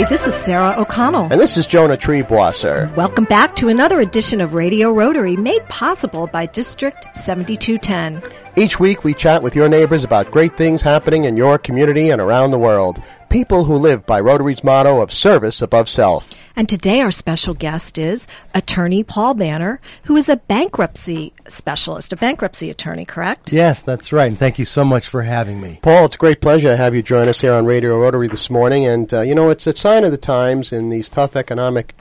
Hi, this is Sarah O'Connell. And this is Jonah Triebwasser. Welcome back to another edition of Radio Rotary made possible by District 7210. Each week we chat with your neighbors about great things happening in your community and around the world. People who live by Rotary's motto of service above self. And today our special guest is attorney Paul Banner, who is a bankruptcy specialist, a bankruptcy attorney, correct? Yes, that's right. And thank you so much for having me. Paul, it's a great pleasure to have you join us here on Radio Rotary this morning. And, uh, you know, it's a sign of the times in these tough economic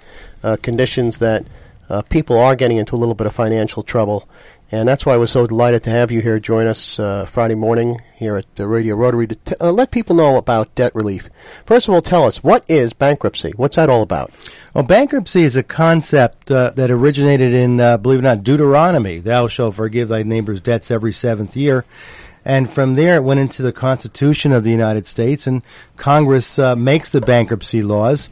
uh, conditions that uh, people are getting into a little bit of financial trouble. And that's why we're so delighted to have you here join us uh, Friday morning here at uh, Radio Rotary to t- uh, let people know about debt relief. First of all, tell us, what is bankruptcy? What's that all about? Well, bankruptcy is a concept uh, that originated in, uh, believe it or not, Deuteronomy. Thou shalt forgive thy neighbor's debts every seventh year. And from there, it went into the Constitution of the United States, and Congress uh, makes the bankruptcy laws.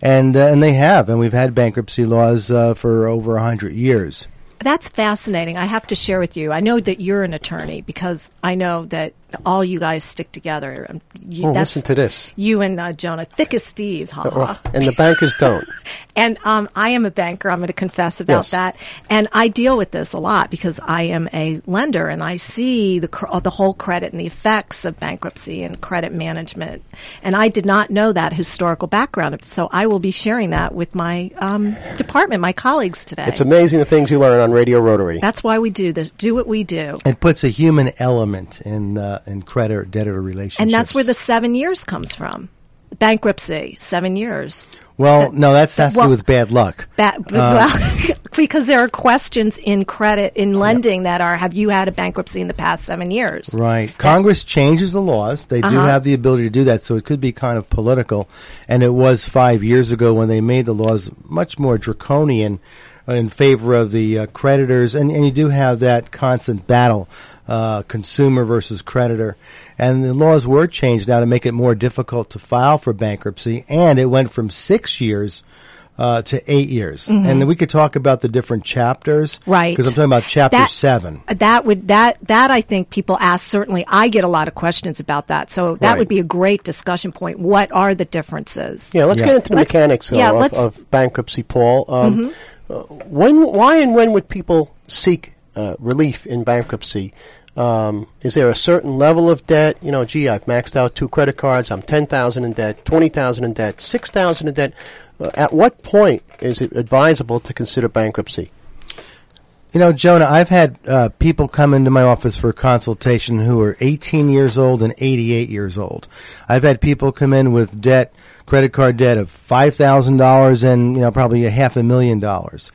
And, and they have, and we've had bankruptcy laws for over a hundred years. That's fascinating. I have to share with you. I know that you're an attorney because I know that all you guys stick together. Um, you, oh, listen to this. You and uh, Jonah, thick as thieves, ha uh, And the bankers don't. and um, I am a banker. I'm going to confess about yes. that. And I deal with this a lot because I am a lender and I see the cr- the whole credit and the effects of bankruptcy and credit management. And I did not know that historical background, so I will be sharing that with my um, department, my colleagues today. It's amazing the things you learn on Radio Rotary. That's why we do this. Do what we do. It puts a human element in. Uh, and creditor debtor relationships. And that's where the seven years comes from. Bankruptcy, seven years. Well, no, that has well, to do with bad luck. Ba- uh, well, because there are questions in credit in lending yeah. that are: Have you had a bankruptcy in the past seven years? Right. That, Congress changes the laws; they uh-huh. do have the ability to do that. So it could be kind of political, and it was five years ago when they made the laws much more draconian in favor of the uh, creditors, and, and you do have that constant battle uh, consumer versus creditor. And the laws were changed now to make it more difficult to file for bankruptcy, and it went from six years. Uh, to eight years, mm-hmm. and we could talk about the different chapters, right? Because I'm talking about chapter that, seven. That would that that I think people ask. Certainly, I get a lot of questions about that, so that right. would be a great discussion point. What are the differences? Yeah, let's yeah. get into the let's, mechanics yeah, of, of, bankruptcy, Paul. Um, mm-hmm. uh, when, why, and when would people seek uh, relief in bankruptcy? Um, is there a certain level of debt? You know, gee, I've maxed out two credit cards. I'm ten thousand in debt, twenty thousand in debt, six thousand in debt. Uh, at what point is it advisable to consider bankruptcy? You know, Jonah, I've had uh, people come into my office for consultation who are 18 years old and 88 years old. I've had people come in with debt, credit card debt of five thousand dollars and you know probably a half a million dollars.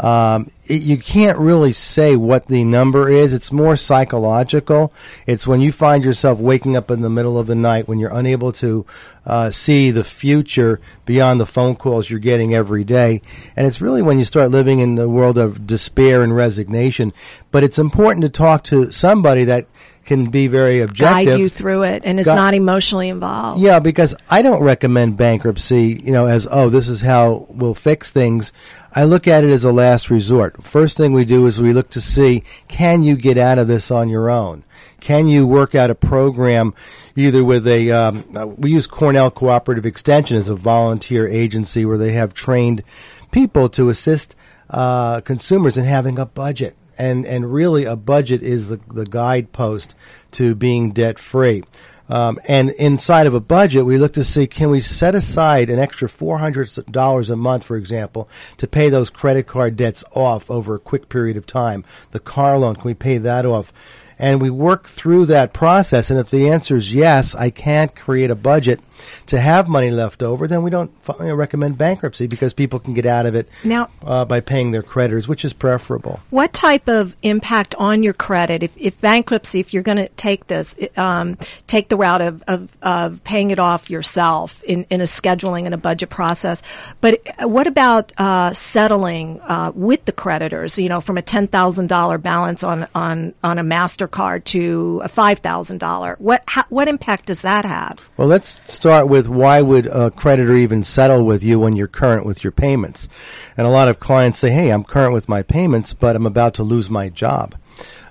Um, it, you can't really say what the number is. It's more psychological. It's when you find yourself waking up in the middle of the night when you're unable to uh, see the future beyond the phone calls you're getting every day. And it's really when you start living in the world of despair and resignation. But it's important to talk to somebody that can be very objective. Guide you through it and is Gu- not emotionally involved. Yeah, because I don't recommend bankruptcy, you know, as, oh, this is how we'll fix things. I look at it as a last resort. First thing we do is we look to see can you get out of this on your own? Can you work out a program either with a, um, uh, we use Cornell Cooperative Extension as a volunteer agency where they have trained people to assist uh, consumers in having a budget. And, and really, a budget is the, the guidepost to being debt free. Um, and inside of a budget, we look to see can we set aside an extra $400 a month, for example, to pay those credit card debts off over a quick period of time? The car loan, can we pay that off? And we work through that process. And if the answer is yes, I can't create a budget to have money left over, then we don't recommend bankruptcy because people can get out of it now uh, by paying their creditors, which is preferable. What type of impact on your credit, if, if bankruptcy, if you're going to take this, um, take the route of, of, of, paying it off yourself in, in a scheduling and a budget process, but what about uh, settling uh, with the creditors? You know, from a ten thousand dollar balance on on on a Mastercard to a five thousand dollar. What how, what impact does that have? Well, let's start with why would a creditor even settle with you when you're current with your payments? And a lot of clients say, hey, I'm current with my payments, but I'm about to lose my job.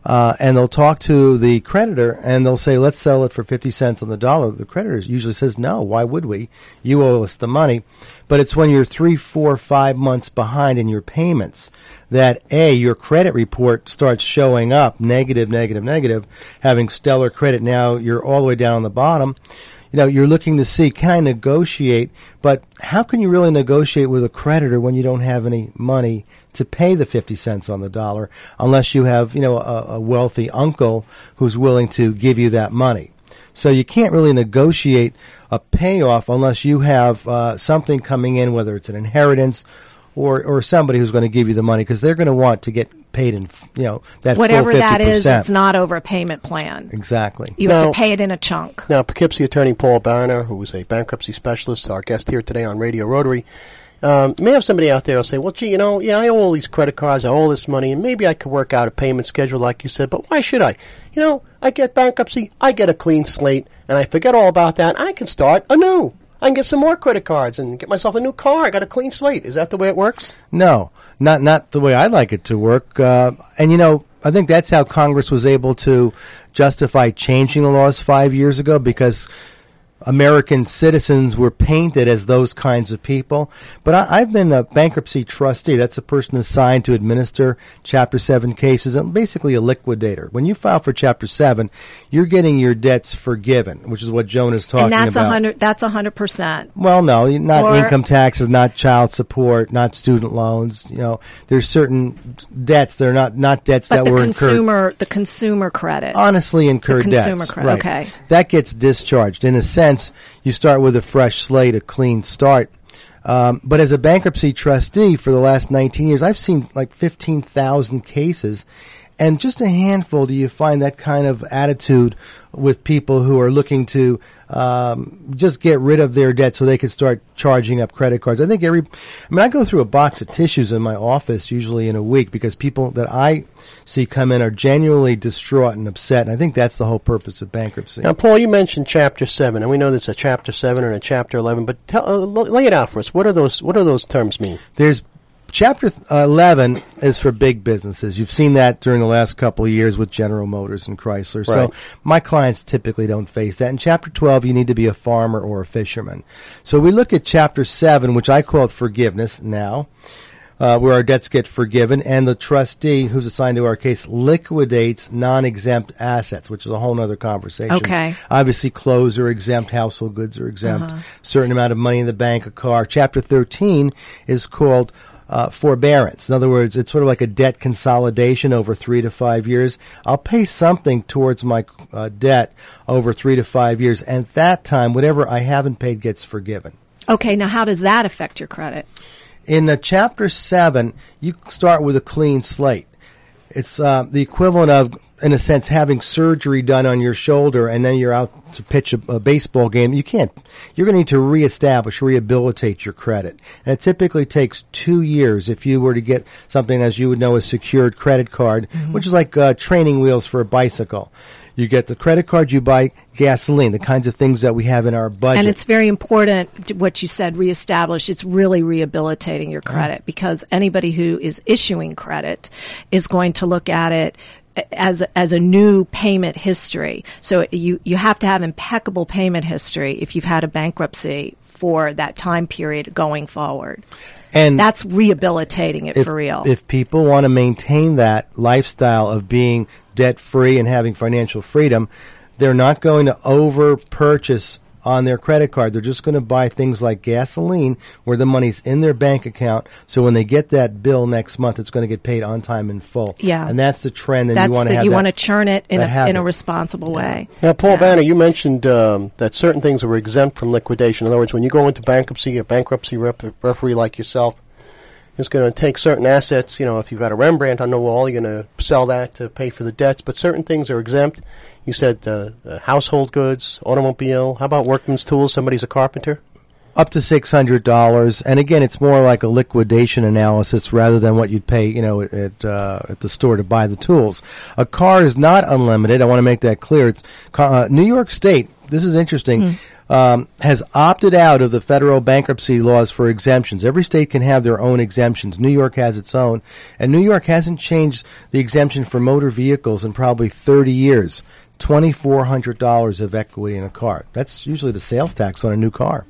Uh, and they'll talk to the creditor and they'll say, let's sell it for 50 cents on the dollar. The creditor usually says, no, why would we? You owe us the money. But it's when you're three, four, five months behind in your payments that A, your credit report starts showing up negative, negative, negative, having stellar credit. Now you're all the way down on the bottom you know, you're looking to see can I negotiate, but how can you really negotiate with a creditor when you don't have any money to pay the 50 cents on the dollar unless you have, you know, a, a wealthy uncle who's willing to give you that money. So you can't really negotiate a payoff unless you have uh, something coming in, whether it's an inheritance or or somebody who's going to give you the money because they're going to want to get paid in you know that whatever that is. It's not over a payment plan. Exactly. You now, have to pay it in a chunk. Now, Poughkeepsie attorney Paul Banner, who is a bankruptcy specialist, our guest here today on Radio Rotary. Um, may have somebody out there who'll say, "Well, gee, you know, yeah, I owe all these credit cards, I owe all this money, and maybe I could work out a payment schedule like you said, but why should I? You know, I get bankruptcy, I get a clean slate, and I forget all about that. I can start anew." I can get some more credit cards and get myself a new car. I got a clean slate. Is that the way it works? No, not not the way I like it to work. Uh, and you know, I think that's how Congress was able to justify changing the laws five years ago because American citizens were painted as those kinds of people. But I, have been a bankruptcy trustee. That's a person assigned to administer Chapter 7 cases and basically a liquidator. When you file for Chapter 7, you're getting your debts forgiven, which is what Joan is talking and that's about. 100, that's 100%. Well, no, not or, income taxes, not child support, not student loans. You know, there's certain debts that are not, not debts that were consumer, incurred. The consumer credit. Honestly incurred the consumer debts. credit, right. okay. That gets discharged. In a sense, sense, you start with a fresh slate, a clean start. Um, but as a bankruptcy trustee for the last 19 years, I've seen like 15,000 cases, and just a handful do you find that kind of attitude with people who are looking to um, just get rid of their debt so they can start charging up credit cards. I think every, I mean, I go through a box of tissues in my office usually in a week because people that I see come in are genuinely distraught and upset. And I think that's the whole purpose of bankruptcy. Now, Paul, you mentioned Chapter Seven, and we know there's a Chapter Seven and a Chapter Eleven. But tell, uh, lay it out for us. What are those? What do those terms mean? There's Chapter 11 is for big businesses. You've seen that during the last couple of years with General Motors and Chrysler. Right. So my clients typically don't face that. In Chapter 12, you need to be a farmer or a fisherman. So we look at Chapter 7, which I call it forgiveness now. Uh, where our debts get forgiven, and the trustee who's assigned to our case liquidates non-exempt assets, which is a whole other conversation. Okay. Obviously, clothes are exempt, household goods are exempt, uh-huh. certain amount of money in the bank, a car. Chapter 13 is called uh, forbearance. In other words, it's sort of like a debt consolidation over three to five years. I'll pay something towards my uh, debt over three to five years, and at that time, whatever I haven't paid gets forgiven. Okay, now how does that affect your credit? In the chapter seven, you start with a clean slate. It's uh, the equivalent of in a sense, having surgery done on your shoulder and then you're out to pitch a, a baseball game, you can't. You're going to need to reestablish, rehabilitate your credit. And it typically takes two years if you were to get something, as you would know, a secured credit card, mm-hmm. which is like uh, training wheels for a bicycle. You get the credit card, you buy gasoline, the kinds of things that we have in our budget. And it's very important what you said, reestablish. It's really rehabilitating your credit mm-hmm. because anybody who is issuing credit is going to look at it as as a new payment history. So you you have to have impeccable payment history if you've had a bankruptcy for that time period going forward. And that's rehabilitating it if, for real. If people want to maintain that lifestyle of being debt free and having financial freedom, they're not going to over purchase on their credit card. They're just going to buy things like gasoline where the money's in their bank account. So when they get that bill next month, it's going to get paid on time in full. Yeah. And that's the trend. And that's you want to have you that, you want to churn it in a, in a responsible way. Now, Paul yeah. Banner, you mentioned um, that certain things were exempt from liquidation. In other words, when you go into bankruptcy, a bankruptcy rep- referee like yourself is going to take certain assets. You know, if you've got a Rembrandt on the wall, you're going to sell that to pay for the debts. But certain things are exempt. You said uh, uh, household goods, automobile. How about workman's tools? Somebody's a carpenter. Up to six hundred dollars, and again, it's more like a liquidation analysis rather than what you'd pay, you know, at uh, at the store to buy the tools. A car is not unlimited. I want to make that clear. It's uh, New York State. This is interesting. Mm. Um, has opted out of the federal bankruptcy laws for exemptions. Every state can have their own exemptions. New York has its own, and New York hasn't changed the exemption for motor vehicles in probably 30 years. $2,400 of equity in a car. That's usually the sales tax on a new car.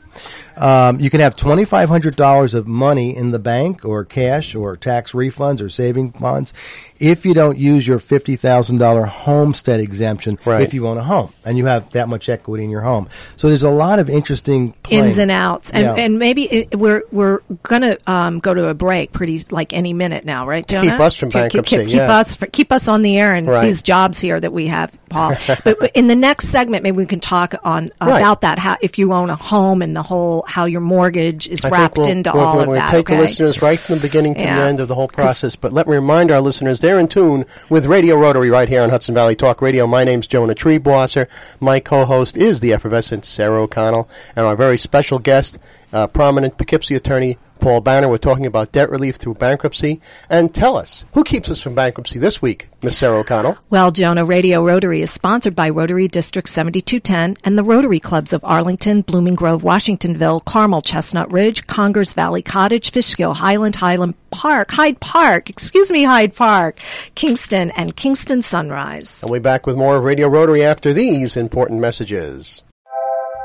Um, you can have $2,500 of money in the bank or cash or tax refunds or saving bonds if you don't use your $50,000 homestead exemption Right. if you own a home and you have that much equity in your home. So there's a lot of interesting ins and outs, and Yeah. and maybe it, we're we're gonna um, go to a break pretty like any minute now, right, Jonah? keep us from To keep- bankruptcy, Keep, yeah. us for, keep us on the air and Right. these jobs here that we have, Paul. but in the next segment, maybe we can talk on Right. about that. How if you own a home and the whole how your mortgage is I wrapped we'll, into we're, all we're of going that. to take okay? the listeners right from the beginning to Yeah. the end of the whole process. But let me remind our listeners they're in tune with Radio Rotary right here on Hudson Valley Talk Radio. My name's Jonah Triebwasser. My co-host is the effervescent Sarah O'Connell, and our very special guest, uh, prominent Poughkeepsie attorney Paul Banner. We're talking about debt relief through bankruptcy. And tell us, who keeps us from bankruptcy this week, Miss Sarah O'Connell? Well, Jonah, Radio Rotary is sponsored by Rotary District 7210 and the Rotary Clubs of Arlington, Blooming Grove, Washingtonville, Carmel, Chestnut Ridge, Congers Valley Cottage, Fishkill, Highland, Highland Park, Hyde Park, excuse me, Hyde Park, Kingston, and Kingston Sunrise. And we'll be back with more of Radio Rotary after these important messages.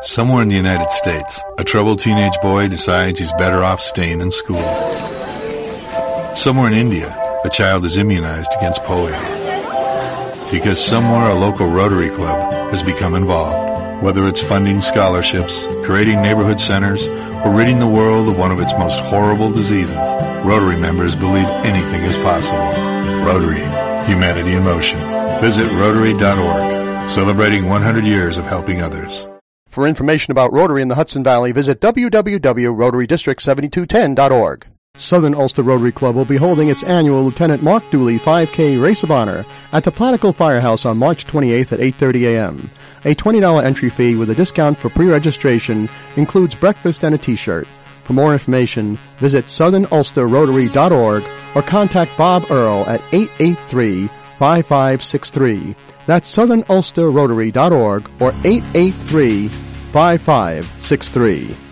Somewhere in the United States, a troubled teenage boy decides he's better off staying in school. Somewhere in India, a child is immunized against polio. Because somewhere a local Rotary Club has become involved. Whether it's funding scholarships, creating neighborhood centers, or ridding the world of one of its most horrible diseases, Rotary members believe anything is possible. Rotary, humanity in motion. Visit Rotary.org, celebrating 100 years of helping others. For information about Rotary in the Hudson Valley, visit www.rotarydistrict7210.org. Southern Ulster Rotary Club will be holding its annual Lieutenant Mark Dooley 5K Race of Honor at the Plattekill Firehouse on March 28th at 8:30 a.m. A $20 entry fee with a discount for pre-registration includes breakfast and a t-shirt. For more information, visit southernulsterrotary.org or contact Bob Earl at 883-5563. That's southernulsterrotary.org or 883-5563.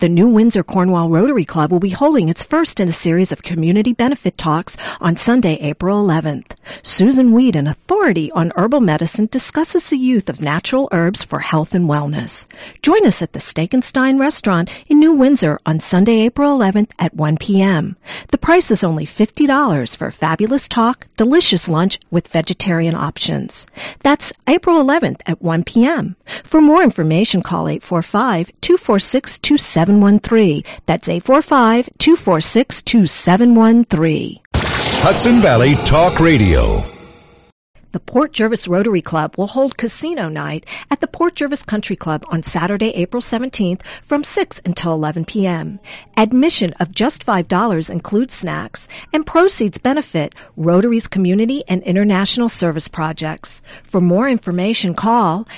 The New Windsor Cornwall Rotary Club will be holding its first in a series of community benefit talks on Sunday, April 11th. Susun Weed, an authority on herbal medicine, discusses the youth of natural herbs for health and wellness. Join us at the Steak and Stein restaurant in New Windsor on Sunday, April 11th at 1 p.m. The price is only $50 for a fabulous talk, delicious lunch with vegetarian options. That's April 11th at 1 p.m. For more information, call 845-246-2713. That's 845-246-2713. Hudson Valley Talk Radio. The Port Jervis Rotary Club will hold casino night at the Port Jervis Country Club on Saturday, April 17th from 6 until 11 p.m. Admission of just $5 includes snacks and proceeds benefit Rotary's community and international service projects. For more information, call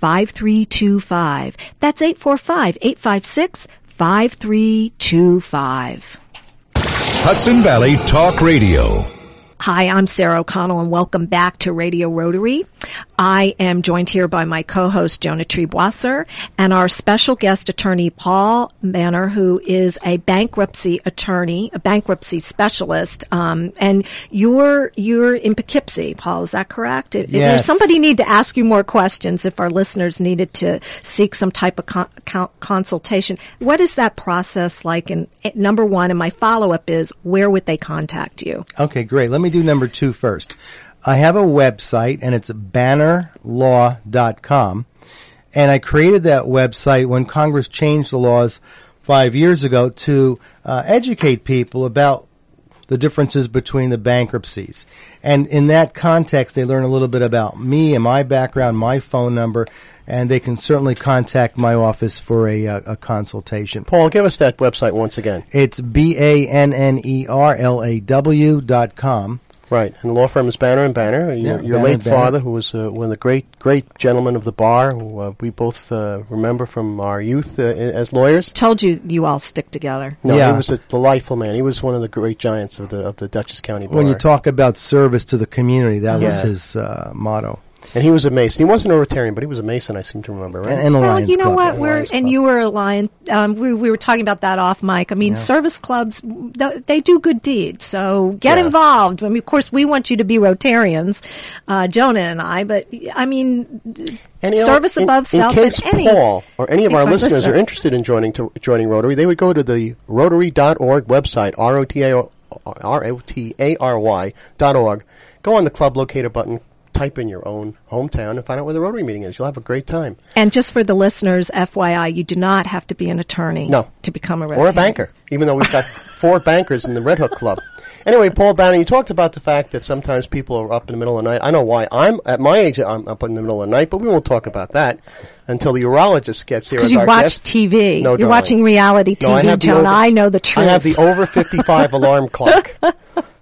845-856-5325. That's 845-856-5325. Hudson Valley Talk Radio. Hi, I'm Sarah O'Connell and welcome back to Radio Rotary. I am joined here by my co-host Jonah Triebwasser and our special guest attorney Paul Banner, who is a bankruptcy attorney, a bankruptcy specialist. Um, and you're you're in Poughkeepsie, Paul. Is that correct? If, if somebody need to ask you more questions, if our listeners needed to seek some type of con- con- consultation, what is that process like? And number one, and my follow up is, where would they contact you? Okay, great. Let me do number two first. I have a website, and it's bannerlaw.com. And I created that website when Congress changed the laws five years ago to uh, educate people about the differences between the bankruptcies. And in that context, they learn a little bit about me and my background, my phone number, and they can certainly contact my office for a, uh, a consultation. Paul, give us that website once again. It's B A N N E R L A W dot com. Right, and the law firm is Banner and Banner. Your, Yeah, your Banner late and Banner. father, who was uh, one of the great, great gentlemen of the bar, who uh, we both uh, remember from our youth uh, as lawyers. Told you you all stick together. No, Yeah. he was a delightful man. He was one of the great giants of the of the Dutchess County Bar. When you talk about service to the community, that was his uh, motto. And he was a Mason. He wasn't a Rotarian, but he was a Mason. I seem to remember. Right? And, and the Well, Lions you know Club. what? And We're and Club. you were a lion. Um, we, we were talking about that off mic. I mean, service clubs th- they do good deeds. So get Yeah. involved. I mean, of course, we want you to be Rotarians, uh, Jonah and I. But I mean, And, you know, service in- above self. In case but any, Paul or any of our listeners listen. are interested in joining to joining Rotary, they would go to the Rotary.org website, R O T A R O T A R Y dot org. Go on the club locator button, type in your own hometown, and find out where the Rotary meeting is. You'll have a great time, And just for the listeners, FYI, you do not have to be an attorney No. to become a Rotarian. or a banker. Even though we've got four bankers in the Red Hook Club. Anyway, Paul Banner, you talked about the fact that sometimes people are up in the middle of the night. I know why. I'm at my age. I'm up in the middle of the night, but we won't talk about that until the urologist gets here. Because you watch guest. TV. No, You're darling. watching reality No, I TV, the over- I know the truth. I have the over 55 alarm clock.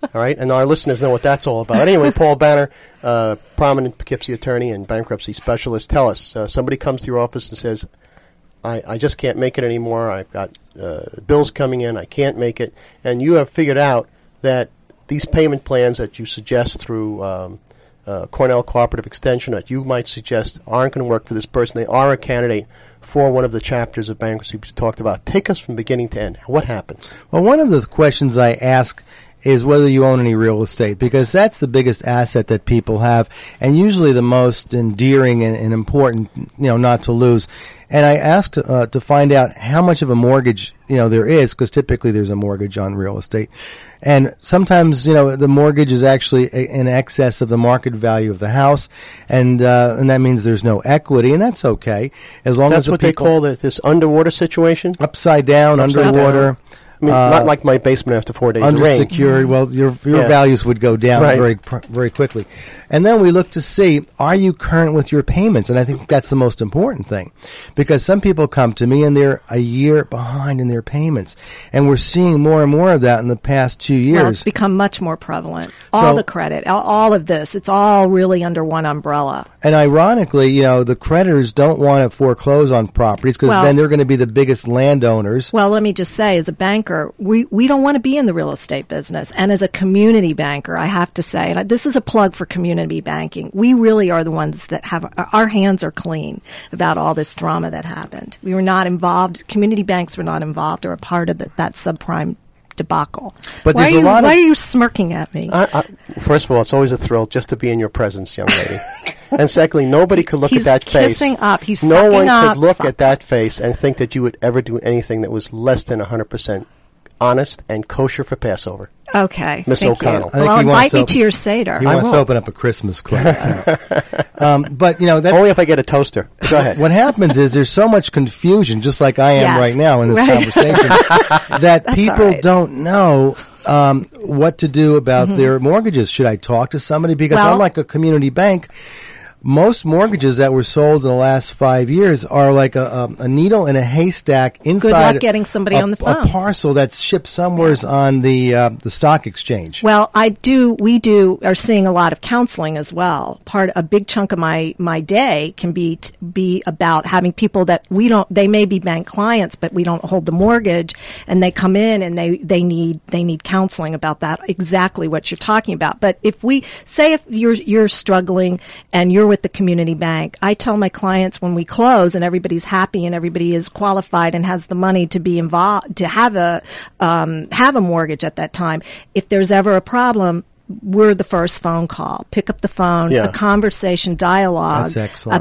All right, and our listeners know what that's all about. Anyway, Paul Banner, uh, prominent Poughkeepsie attorney and bankruptcy specialist, tell us. Uh, somebody comes to your office and says, I, I just can't make it anymore. I've got uh, bills coming in. I can't make it. And you have figured out that these payment plans that you suggest through um, uh, Cornell Cooperative Extension that you might suggest aren't going to work for this person. They are a candidate for one of the chapters of bankruptcy we talked about. Take us from beginning to end. What happens? Well, one of the questions I ask is whether you own any real estate because that's the biggest asset that people have and usually the most endearing and, and important, you know, not to lose. And I asked uh, to find out how much of a mortgage, you know, there is because typically there's a mortgage on real estate. And sometimes, you know, the mortgage is actually a, in excess of the market value of the house, and uh, and that means there's no equity, and that's okay as long as That's what they call the, this underwater situation. upside down, Upside down. Underwater. I mean, uh, not like my basement after four days of rain. undersecured. Well, your your Yeah. values would go down Right. very very quickly, and then we look to see are you current with your payments, and I think that's the most important thing, because some people come to me and they're a year behind in their payments, and we're seeing more and more of that in the past two years. Well, it's become much more prevalent. All So- the credit, all, all of this, it's all really under one umbrella. And ironically, you know, the creditors don't want to foreclose on properties because Well- then they're going to be the biggest landowners. Well, let me just say, as a banker, we, we don't want to be in the real estate business. And as a community banker, I have to say, and this is a plug for community banking, we really are the ones that have, our hands are clean about all this drama that happened. We were not involved, community banks were not involved or a part of the, that subprime debacle. But why are a you, lot of- Why are you smirking at me? I, I, first of all, it's always a thrill just to be in your presence, young lady. and secondly, nobody could look He's at that face. He's kissing up. He's no one up. could look Suck at that face and think that you would ever do anything that was less than 100% honest and kosher for Passover. Okay. Miss thank O'Connell. I You. think Well, he wants invite me to- to your Seder. He I wants will. to open up a Christmas club. um, but you know that's Only if I get a toaster. Go ahead. what happens is there's so much confusion, just like I am Yes. right now in this Right. conversation, that people all right. don't know um, what to do about their mortgages. Should I talk to somebody? Because Mm-hmm. Well- unlike a community bank, most mortgages that were sold in the last five years are like a, a, a needle in a haystack inside. Good luck getting somebody a- on the phone. A parcel that's shipped somewhere on the uh, the stock exchange. Well, I do. We do are seeing a lot of counseling as well. Part a big chunk of my my day can be t- be about having people that we don't. They may be bank clients, but we don't hold the mortgage, and they come in and they they need they need counseling about that. Exactly what you're talking about. But if we say if you're you're struggling and you're with the community bank, I tell my clients when we close and everybody's happy and everybody is qualified and has the money to be involved to have a um, have a mortgage at that time. If there's ever a problem, we're the first phone call. Pick up the phone, Yeah. a conversation, dialogue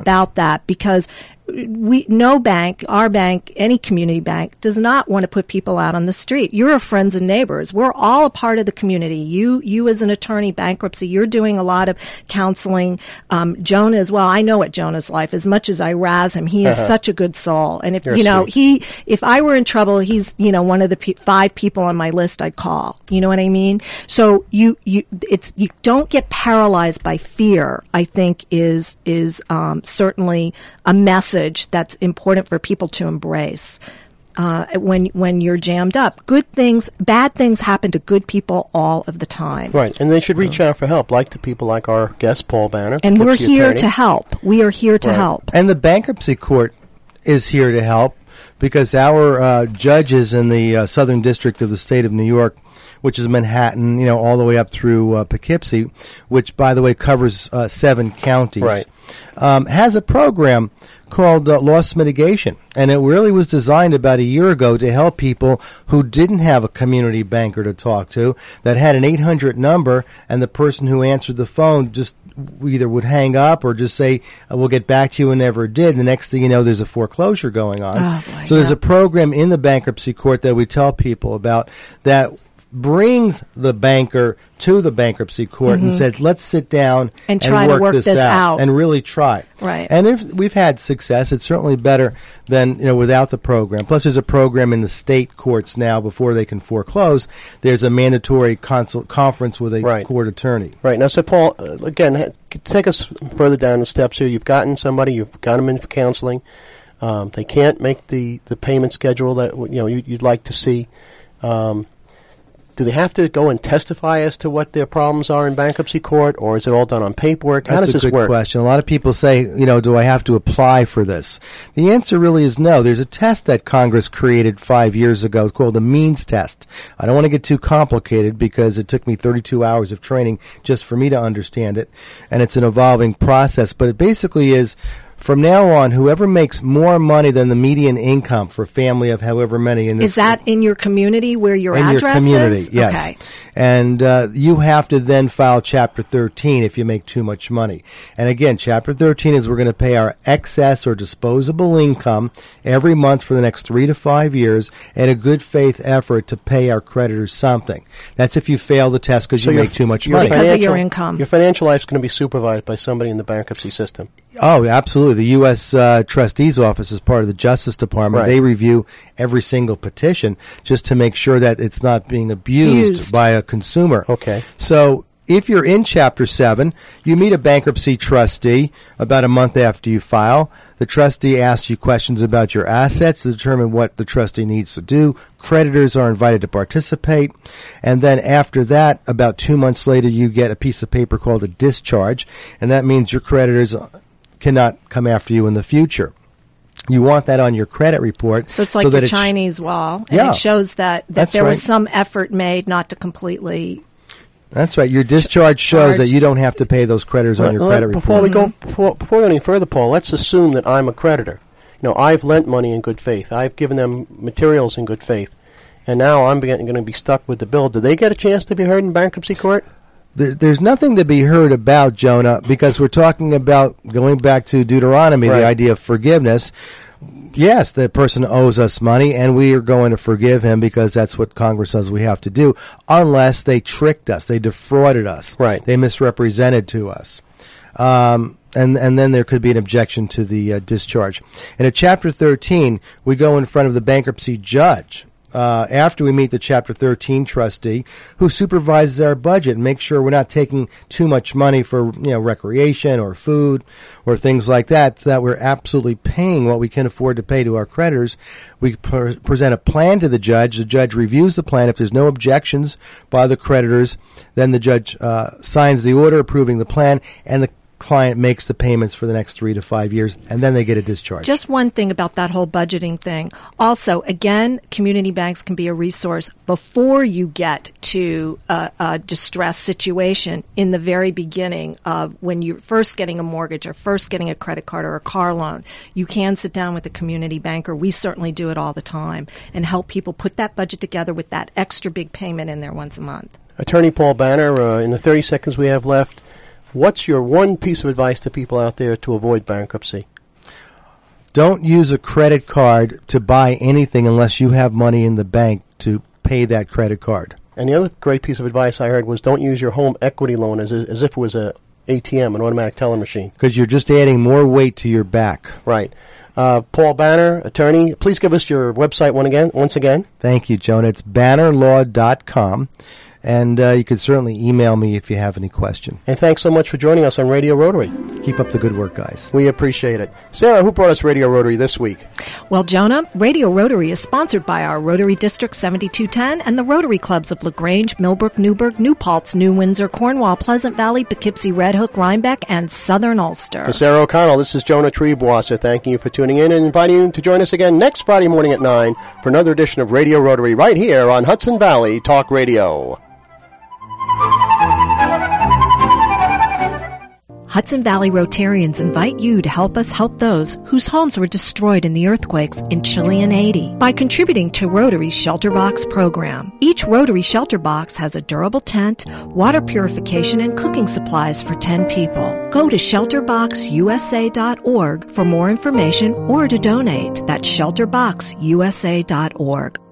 about that because we no bank, our bank, any community bank does not want to put people out on the street. You're our friends and neighbors. We're all a part of the community. You you as an attorney bankruptcy, you're doing a lot of counseling. Um, Jonah as well. I know what Jonah's life as much as I razz him. He is such a good soul. And if You're you know sweet. he if I were in trouble, he's you know one of the pe- five people on my list I'd call. You know what I mean? So you you it's you don't get paralyzed by fear. I think is is um, certainly a message that's important for people to embrace. Uh, when when you're jammed up, good things, bad things happen to good people all of the time. Right, and they should reach out for help, like to people like our guest, Paul Banner. And we're here attorney. to help. We are here to Right. help. And the bankruptcy court is here to help because our uh, judges in the uh, Southern District of the state of New York which is Manhattan, you know, all the way up through uh, Poughkeepsie, which, by the way, covers uh, seven counties. Right. Um, has a program called uh, loss mitigation, and it really was designed about a year ago to help people who didn't have a community banker to talk to, that had an 800 number, and the person who answered the phone just either would hang up or just say, uh, "We'll get back to you," and never did. The next thing you know, there's a foreclosure going on. Oh, boy, so there's yeah. a program in the bankruptcy court that we tell people about that brings the banker to the bankruptcy court and said, "Let's sit down Mm-hmm. And try to work, work this, this out, out." and really try." Right. And if we've had success, it's certainly better than you know without the program. Plus, there's a program in the state courts now before they can foreclose. There's a mandatory consult conference with a Right. court attorney. Right now, so Paul, uh, again, take us further down the steps here. You've gotten somebody, you've got them in for counseling. Um, they can't make the, the payment schedule that you know you, you'd like to see. Um, do they have to go and testify as to what their problems are in bankruptcy court, or is it all done on paperwork? How That's does a this good work? question. A lot of people say, you know, do I have to apply for this? The answer really is no. There's a test that Congress created five years ago called the means test. I don't want to get too complicated because it took me 32 hours of training just for me to understand it, and it's an evolving process. But it basically is. From now on, whoever makes more money than the median income for a family of however many in this Is that in your community where your in address your community, is? yes. Okay. And uh, you have to then file Chapter 13 if you make too much money. And again, Chapter 13 is we're going to pay our excess or disposable income every month for the next three to five years and a good faith effort to pay our creditors something. That's if you fail the test because you your- make too much money. Because of your financial- income. Your financial life's going to be supervised by somebody in the bankruptcy system. Oh, absolutely. The U.S. Uh, Trustee's Office is part of the Justice Department. Right. They review every single petition just to make sure that it's not being abused, Used. by a consumer. Okay. So if you're in Chapter 7, you meet a bankruptcy trustee about a month after you file. The trustee asks you questions about your assets to determine what the trustee needs to do. Creditors are invited to participate. And then after that, about two months later, you get a piece of paper called a discharge. And that means your creditors cannot come after you in the future. You want that on your credit report. So it's like that your it sh- Chinese wall, and Yeah. it shows that, that That's there was some effort made not to completely. That's right. Your discharge shows that you don't have to pay those creditors on your Well, credit before report. we go before, before we go any further, Paul, let's assume that I'm a creditor. You know, I've lent money in good faith. I've given them materials in good faith, and now I'm going to be stuck with the bill. Do they get a chance to be heard in bankruptcy court? There, there's nothing to be heard about Jonah because we're talking about going back to Deuteronomy, Right. the idea of forgiveness. Yes, the person owes us money, and we are going to forgive him because that's what Congress says we have to do, unless they tricked us, they defrauded us, Right. They misrepresented to us. Um, and and then there could be an objection to the uh, discharge. And at Chapter 13, we go in front of the bankruptcy judge uh, after we meet the Chapter 13 trustee, who supervises our budget and makes sure we're not taking too much money for you know recreation or food or things like that. So that we're absolutely paying what we can afford to pay to our creditors. We pre- present a plan to the judge. The judge reviews the plan. If there's no objections by the creditors, then the judge uh, signs the order approving the plan, and the client makes the payments for the next three to five years, and then they get a discharge. Just one thing about that whole budgeting thing. Also, again, community banks can be a resource before you get to a, a distress situation in the very beginning of when you're first getting a mortgage or first getting a credit card or a car loan. You can sit down with a community banker. We certainly do it all the time and help people put that budget together with that extra big payment in there once a month. Attorney Paul Banner, uh, in the 30 seconds we have left, what's your one piece of advice to people out there to avoid bankruptcy? Don't use a credit card to buy anything unless you have money in the bank to pay that credit card. And the other great piece of advice I heard was don't use your home equity loan as, as if it was a ATM, an automatic teller machine. Because you're just adding more weight to your back. Right. Uh, Paul Banner, attorney, please give us your website one again, once again. Thank you, Jonah. It's bannerlaw.com. And uh, you can certainly email me if you have any question. And thanks so much for joining us on Radio Rotary. Keep up the good work, guys. We appreciate it. Sarah, who brought us Radio Rotary this week? Well, Jonah, Radio Rotary is sponsored by our Rotary District 7210 and the Rotary Clubs of LaGrange, Millbrook, Newburgh, New Paltz, New Windsor, Cornwall, Pleasant Valley, Poughkeepsie, Red Hook, Rhinebeck, and Southern Ulster. For Sarah O'Connell, this is Jonah Triebwasser thanking you for tuning in and inviting you to join us again next Friday morning at 9 for another edition of Radio Rotary right here on Hudson Valley Talk Radio. Hudson Valley Rotarians invite you to help us help those whose homes were destroyed in the earthquakes in Chile in 80 by contributing to Rotary's Shelter Box program. Each Rotary Shelter Box has a durable tent, water purification, and cooking supplies for 10 people. Go to shelterboxusa.org for more information or to donate. That's shelterboxusa.org.